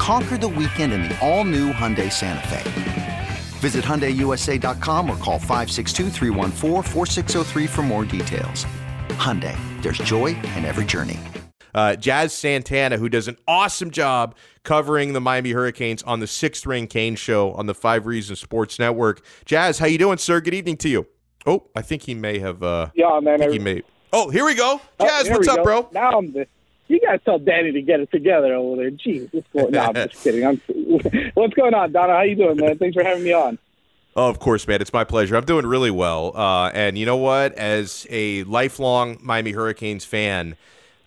Conquer the weekend in the all new Hyundai Santa Fe. Visit HyundaiUSA.com or call 562 for more details. Hyundai, there's joy in every journey. Uh, Jazz Santana, who does an awesome job covering the Miami Hurricanes on the Sixth Ring Kane Show on the Five Reasons Sports Network. Jazz, how you doing, sir? Good evening to you. Oh, I think he may have. Uh, yeah, man. he may. Oh, here we go. Jazz, oh, what's up, go. bro? Now I'm the, you guys tell Danny to get it together over there. Jeez, what's going on? I'm just kidding. I'm, what's going on, Donna? How you doing, man? Thanks for having me on. Oh, of course, man. It's my pleasure. I'm doing really well. Uh, and you know what? As a lifelong Miami Hurricanes fan,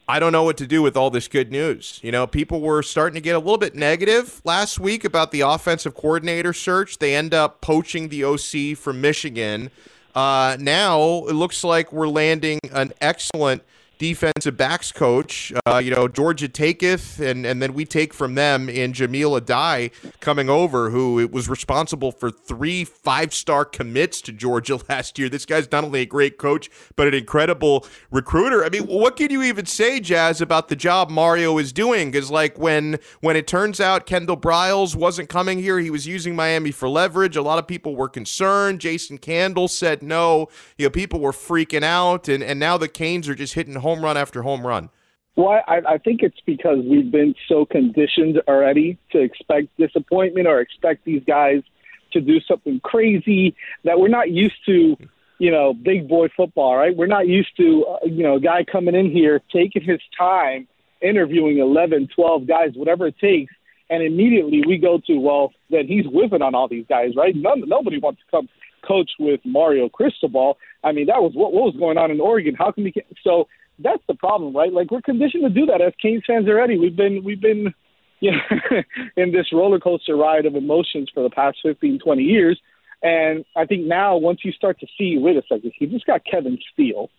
I don't know what to do with all this good news. You know, people were starting to get a little bit negative last week about the offensive coordinator search. They end up poaching the OC from Michigan. Uh, now it looks like we're landing an excellent defensive backs coach. Uh, you know, Georgia taketh, and, and then we take from them in Jahmile Addae coming over, who was responsible for three five star commits to Georgia last year. This guy's not only a great coach, but an incredible recruiter. I mean, what can you even say, Jazz, about the job Mario is doing? Because, like, when, when it turns out Kendall Briles wasn't coming here, he was using Miami for leverage. A lot of people were concerned. Jason Candle said no. You know, people were freaking out, and, and now the Canes are just hitting home home run after home run? Well, I, I think it's because we've been so conditioned already to expect disappointment or expect these guys to do something crazy that we're not used to, you know, big boy football, right? We're not used to, uh, you know, a guy coming in here taking his time, interviewing 11, 12 guys, whatever it takes, and immediately we go to, well, then he's whipping on all these guys, right? None, nobody wants to come coach with Mario Cristobal. I mean, that was what, what was going on in Oregon. How can we so? That's the problem, right? Like we're conditioned to do that as Canes fans already. We've been we've been you know in this roller coaster ride of emotions for the past 15, 20 years. And I think now once you start to see, wait a second, he just got Kevin Steele,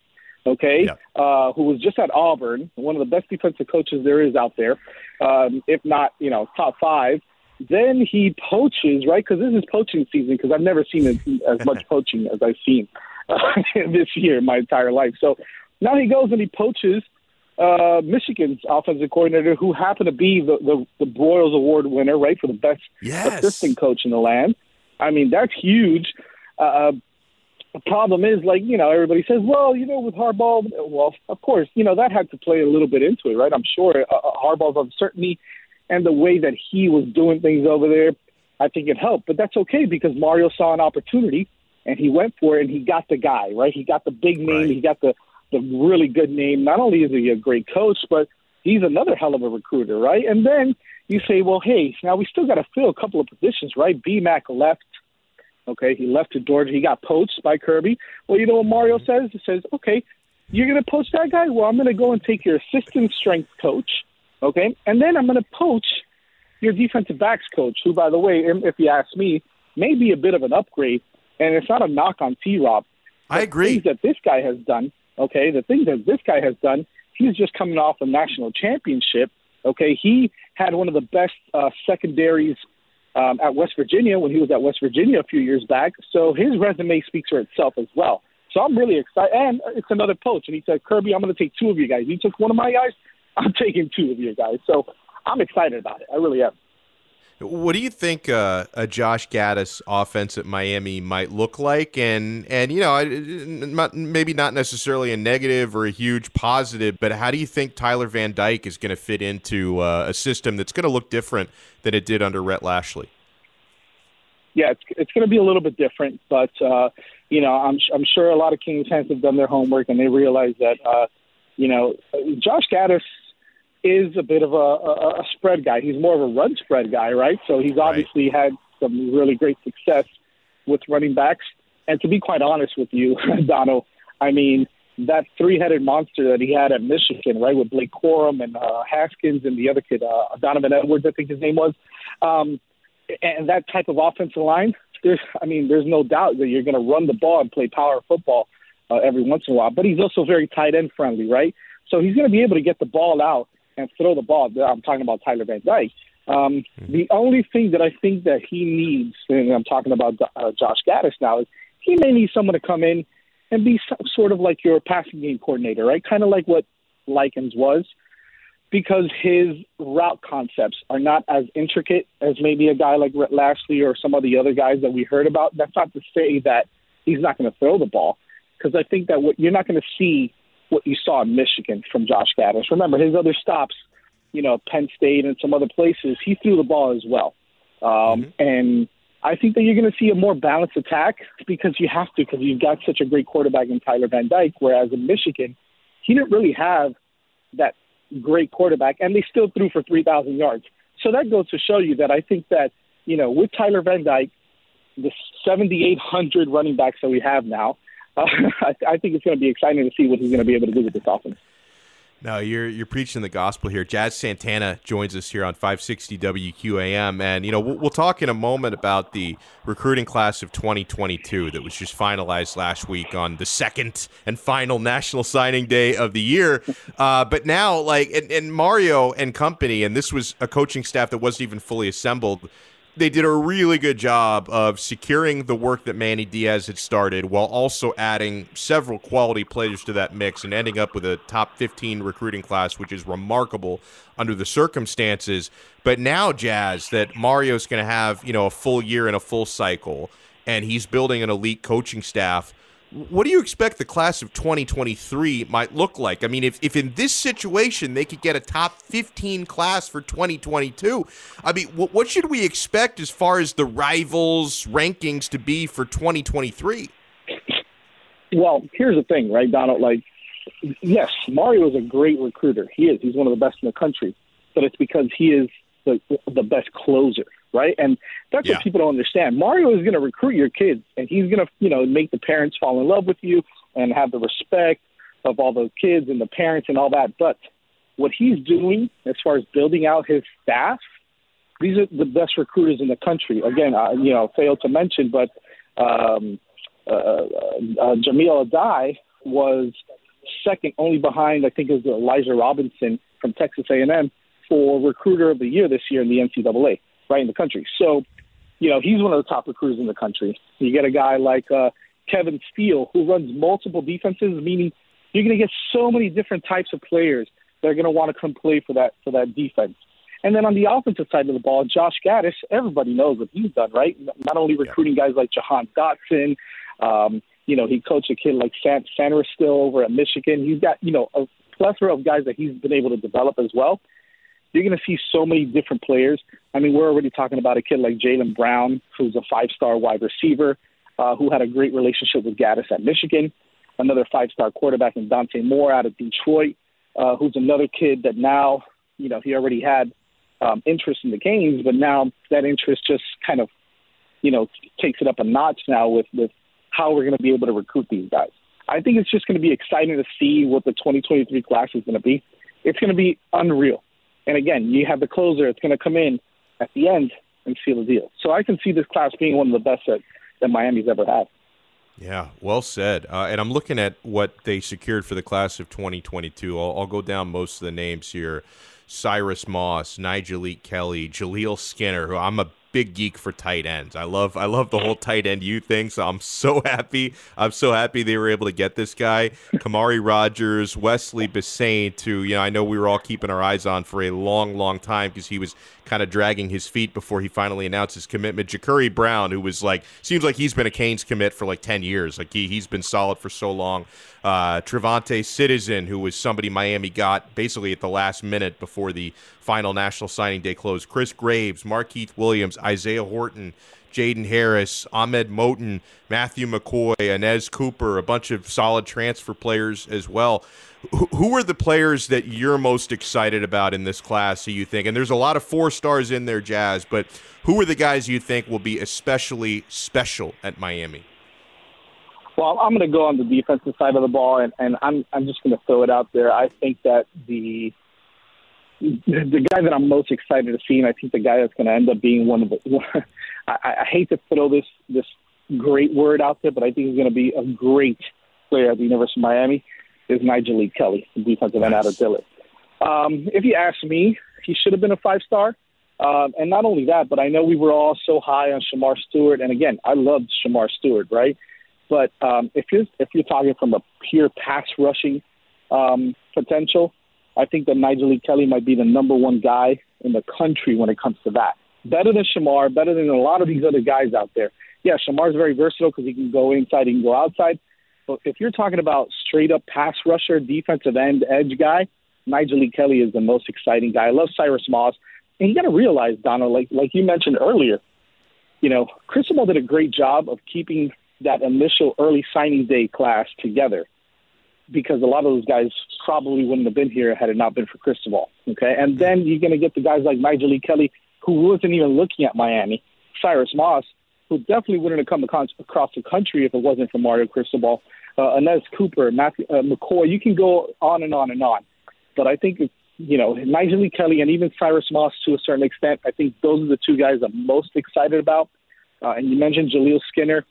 okay, yeah. uh, who was just at Auburn, one of the best defensive coaches there is out there, um, if not, you know, top five. Then he poaches, right? Because this is poaching season. Because I've never seen as, as much poaching as I've seen uh, this year in my entire life. So now he goes and he poaches uh, Michigan's offensive coordinator, who happened to be the, the, the Broyles Award winner, right, for the best yes. assistant coach in the land. I mean, that's huge. Uh, the problem is, like, you know, everybody says, well, you know, with Harbaugh, well, of course, you know, that had to play a little bit into it, right? I'm sure uh, uh Harbaugh's uncertainty and the way that he was doing things over there, I think it helped. But that's okay because Mario saw an opportunity and he went for it and he got the guy, right? He got the big name, right. he got the the really good name. Not only is he a great coach, but he's another hell of a recruiter, right? And then you say, well, hey, now we still got to fill a couple of positions, right? BMAC left. Okay, he left to Georgia. He got poached by Kirby. Well, you know what Mario says? He says, okay, you're going to poach that guy? Well, I'm going to go and take your assistant strength coach, okay? And then I'm going to poach your defensive backs coach, who, by the way, if you ask me, may be a bit of an upgrade. And it's not a knock on T Rob. I agree. That this guy has done Okay, the thing that this guy has done, he's just coming off a national championship. Okay, he had one of the best uh, secondaries um, at West Virginia when he was at West Virginia a few years back. So his resume speaks for itself as well. So I'm really excited. And it's another poach. And he said, Kirby, I'm going to take two of you guys. You took one of my guys. I'm taking two of you guys. So I'm excited about it. I really am. What do you think uh, a Josh Gattis offense at Miami might look like? And and you know, maybe not necessarily a negative or a huge positive, but how do you think Tyler Van Dyke is going to fit into uh, a system that's going to look different than it did under Rhett Lashlee? Yeah, it's it's going to be a little bit different, but uh, you know, I'm I'm sure a lot of Kings fans have done their homework and they realize that, uh, you know, Josh Gattis is a bit of a, a, a spread guy. He's more of a run spread guy, right? So he's obviously right. had some really great success with running backs. And to be quite honest with you, Donald, I mean, that three-headed monster that he had at Michigan, right, with Blake Corum and uh, Haskins and the other kid, uh, Donovan Edwards, I think his name was, um, and that type of offensive line. There's, I mean, there's no doubt that you're going to run the ball and play power football uh, every once in a while. But he's also very tight end friendly, right? So he's going to be able to get the ball out and throw the ball. I'm talking about Tyler Van Dyke. Um, mm-hmm. The only thing that I think that he needs, and I'm talking about uh, Josh Gattis now, is he may need someone to come in and be sort of like your passing game coordinator, right? Kind of like what Likens was, because his route concepts are not as intricate as maybe a guy like Rhett Lashlee or some of the other guys that we heard about. That's not to say that he's not going to throw the ball, because I think that what you're not going to see what you saw in Michigan from Josh Gattis. Remember his other stops, you know, Penn State and some other places, he threw the ball as well. Um, mm-hmm. And I think that you're going to see a more balanced attack because you have to, because you've got such a great quarterback in Tyler Van Dyke. Whereas in Michigan, he didn't really have that great quarterback, and they still threw for 3,000 yards. So that goes to show you that I think that, you know, with Tyler Van Dyke, the 7,800 running backs that we have now, uh, I, I think it's going to be exciting to see what he's going to be able to do with this offense. No, you're you're preaching the gospel here. Jazz Santana joins us here on 560 WQAM, and you know we'll, we'll, talk in a moment about the recruiting class of 2022 that was just finalized last week on the second and final National Signing Day of the year. Uh, but now, like, and, and Mario and company, and this was a coaching staff that wasn't even fully assembled they did a really good job of securing the work that Manny Diaz had started while also adding several quality players to that mix and ending up with a top 15 recruiting class, which is remarkable under the circumstances. But now, Jazz, that Mario's going to have, you know, a full year and a full cycle, and he's building an elite coaching staff – what do you expect the class of 2023 might look like? I mean, if, if in this situation they could get a top 15 class for 2022, I mean, what, what should we expect as far as the rivals' rankings to be for 2023? Well, here's the thing, right, Donald? Like, yes, Mario is a great recruiter. He is. He's one of the best in the country, but it's because he is the the best closer right? And that's yeah. what people don't understand. Mario is going to recruit your kids, and he's going to, you know, make the parents fall in love with you and have the respect of all the kids and the parents and all that. But what he's doing as far as building out his staff, these are the best recruiters in the country. Again, uh, you know, failed to mention, but um, uh, uh, Jahmile Addae was second only behind, I think, it was Elijah Robinson from Texas A&M for recruiter of the year this year in the NCAA right in the country. So, you know, he's one of the top recruiters in the country. You get a guy like uh, Kevin Steele who runs multiple defenses, meaning you're going to get so many different types of players that are going to want to come play for that for that defense. And then on the offensive side of the ball, Josh Gattis, everybody knows what he's done, right? Not only recruiting guys like Jahan Dotson, um, you know, he coached a kid like San still over at Michigan. He's got, you know, a plethora of guys that he's been able to develop as well. You're going to see so many different players. I mean, we're already talking about a kid like Jaylen Brown, who's a five-star wide receiver, uh, who had a great relationship with Gattis at Michigan. Another five-star quarterback in Dante Moore out of Detroit, uh, who's another kid that now, you know, he already had um, interest in the games, but now that interest just kind of, you know, takes it up a notch now with with how we're going to be able to recruit these guys. I think it's just going to be exciting to see what the 2023 class is going to be. It's going to be unreal. And again, you have the closer that's going to come in at the end and seal the deal. So I can see this class being one of the best that, that Miami's ever had. Yeah, well said. Uh, and I'm looking at what they secured for the class of 2022. I'll, I'll go down most of the names here. Cyrus Moss, Nyjalik Kelly, Jaleel Skinner, who I'm a big geek for tight ends. I love I love the whole tight end you thing. So I'm so happy. I'm so happy they were able to get this guy, Kamari Rogers, Wesley Bissainthe, who you know I know we were all keeping our eyes on for a long, long time because he was kind of dragging his feet before he finally announced his commitment. Jacurri Brown, who was like seems like he's been a Canes commit for like ten years. Like he he's been solid for so long. Uh, Travante Citizen, who was somebody Miami got basically at the last minute before the final National Signing Day close. Chris Graves, Markeith Williams. Isaiah Horton, Jaden Harris, Ahmed Moten, Matthew McCoy, Anez Cooper, a bunch of solid transfer players as well. Who are the players that you're most excited about in this class, do you think? And there's a lot of four stars in there, Jazz, but who are the guys you think will be especially special at Miami? Well, I'm going to go on the defensive side of the ball, and, and I'm I'm just going to throw it out there. I think that the the guy that I'm most excited to see, and I think the guy that's going to end up being one of the, I, I hate to throw this this great word out there, but I think he's going to be a great player at the University of Miami. Is Nyjalik Kelly, the defensive nice. end out of Dillard. Um, if you ask me, he should have been a five star. Um, and not only that, but I know we were all so high on Shemar Stewart, and again, I loved Shemar Stewart, right? But um, if you're if you're talking from a pure pass rushing um, potential, I think that Nyjalik Kelly might be the number one guy in the country when it comes to that. Better than Shemar, better than a lot of these other guys out there. Yeah, Shemar's very versatile because he can go inside, he can go outside. But if you're talking about straight up pass rusher, defensive end, edge guy, Nyjalik Kelly is the most exciting guy. I love Cyrus Moss. And you got to realize, Donald, like like you mentioned earlier, you know, Cristobal did a great job of keeping that initial early signing day class together because a lot of those guys probably wouldn't have been here had it not been for Cristobal. Okay, and then you're going to get the guys like Nyjalik Kelly, who wasn't even looking at Miami, Cyrus Moss, who definitely wouldn't have come across the country if it wasn't for Mario Cristobal, uh, Anez Cooper, Matthew uh, McCoy. You can go on and on and on, but I think you know Nyjalik Kelly and even Cyrus Moss to a certain extent. I think those are the two guys I'm most excited about. Uh, and you mentioned Jaleel Skinner.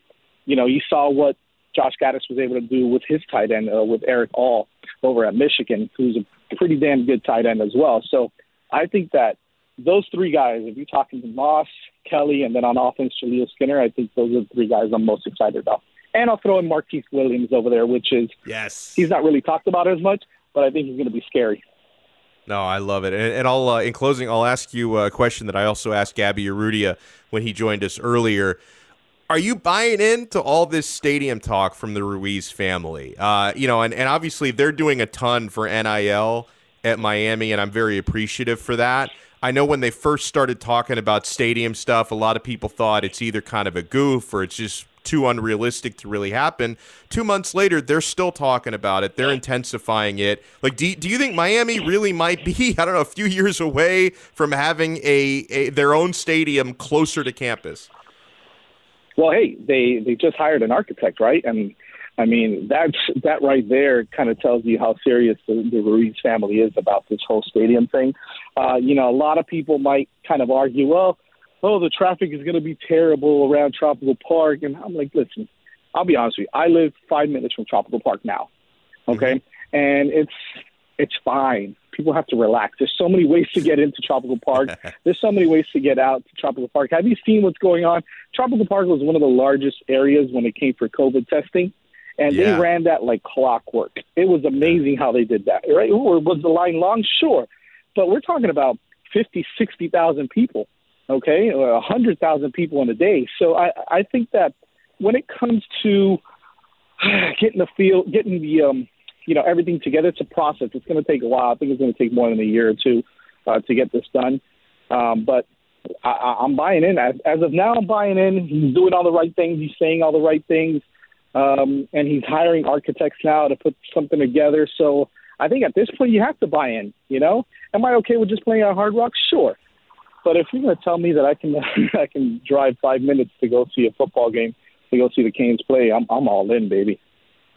You know, you saw what Josh Gattis was able to do with his tight end uh, with Erick All over at Michigan, who's a pretty damn good tight end as well. So I think that those three guys, if you're talking to Moss, Kelly, and then on offense, Jaleel Skinner, I think those are the three guys I'm most excited about. And I'll throw in Marquise Williams over there, which is yes, he's not really talked about as much, but I think he's going to be scary. No, I love it. And, and I'll, uh, in closing, I'll ask you a question that I also asked Gabby Arudia when he joined us earlier are you buying into all this stadium talk from the Ruiz family? Uh, you know, and, and obviously they're doing a ton for NIL at Miami, and I'm very appreciative for that. I know when they first started talking about stadium stuff, a lot of people thought it's either kind of a goof or it's just too unrealistic to really happen. Two months later, they're still talking about it. They're intensifying it. Like, do, do you think Miami really might be, I don't know, a few years away from having a, a their own stadium closer to campus? Well, hey, they they just hired an architect, right? And I mean, that's that right there kind of tells you how serious the, the Ruiz family is about this whole stadium thing. Uh, you know, a lot of people might kind of argue, well, oh, the traffic is going to be terrible around Tropical Park, and I'm like, listen, I'll be honest with you, I live five minutes from Tropical Park now, okay, mm-hmm. and it's it's fine people have to relax. There's so many ways to get into Tropical Park. There's so many ways to get out to Tropical Park. Have you seen what's going on? Tropical Park was one of the largest areas when it came for COVID testing, and yeah. they ran that like clockwork. It was amazing how they did that. Right? Or was the line long? Sure, but we're talking about fifty, sixty thousand people. Okay, or a hundred thousand people in a day. So I, I think that when it comes to getting the field, getting the um, you know everything together. It's a process. It's going to take a while. I think it's going to take more than a year or two uh, to get this done. Um, but I, I'm buying in. As, as of now, I'm buying in. He's doing all the right things. He's saying all the right things, um, and he's hiring architects now to put something together. So I think at this point, you have to buy in. You know, am I okay with just playing at Hard Rock? Sure. But if you're going to tell me that I can I can drive five minutes to go see a football game, to go see the Canes play, I'm I'm all in, baby.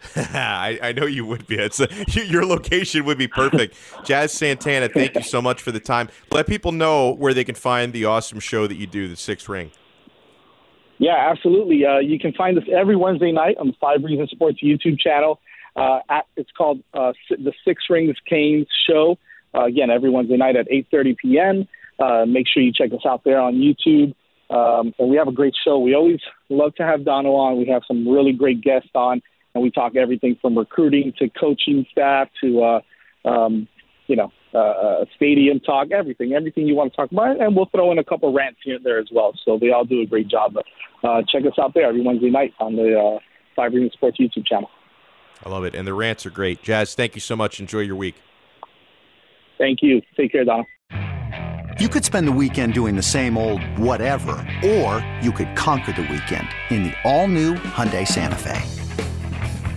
I, I know you would be. It's a, your location would be perfect. Jazz Santana, thank you so much for the time. Let people know where they can find the awesome show that you do, The Sixth Ring. Yeah, absolutely. Uh, you can find us every Wednesday night on the Five Reasons Sports YouTube channel. Uh, at, it's called uh, The Six Rings Canes Show. Uh, again, every Wednesday night at 8.30 p.m. Uh, make sure you check us out there on YouTube. Um, and we have a great show. We always love to have Dono on. We have some really great guests on and we talk everything from recruiting to coaching staff to uh, um, you know uh, uh, stadium talk, everything, everything you want to talk about, and we'll throw in a couple rants here and there as well. So they all do a great job. But uh, check us out there every Wednesday night on the uh, Five Reasons Sports YouTube channel. I love it, and the rants are great. Jazz, thank you so much. Enjoy your week. Thank you. Take care, Donna. You could spend the weekend doing the same old whatever, or you could conquer the weekend in the all-new Hyundai Santa Fe.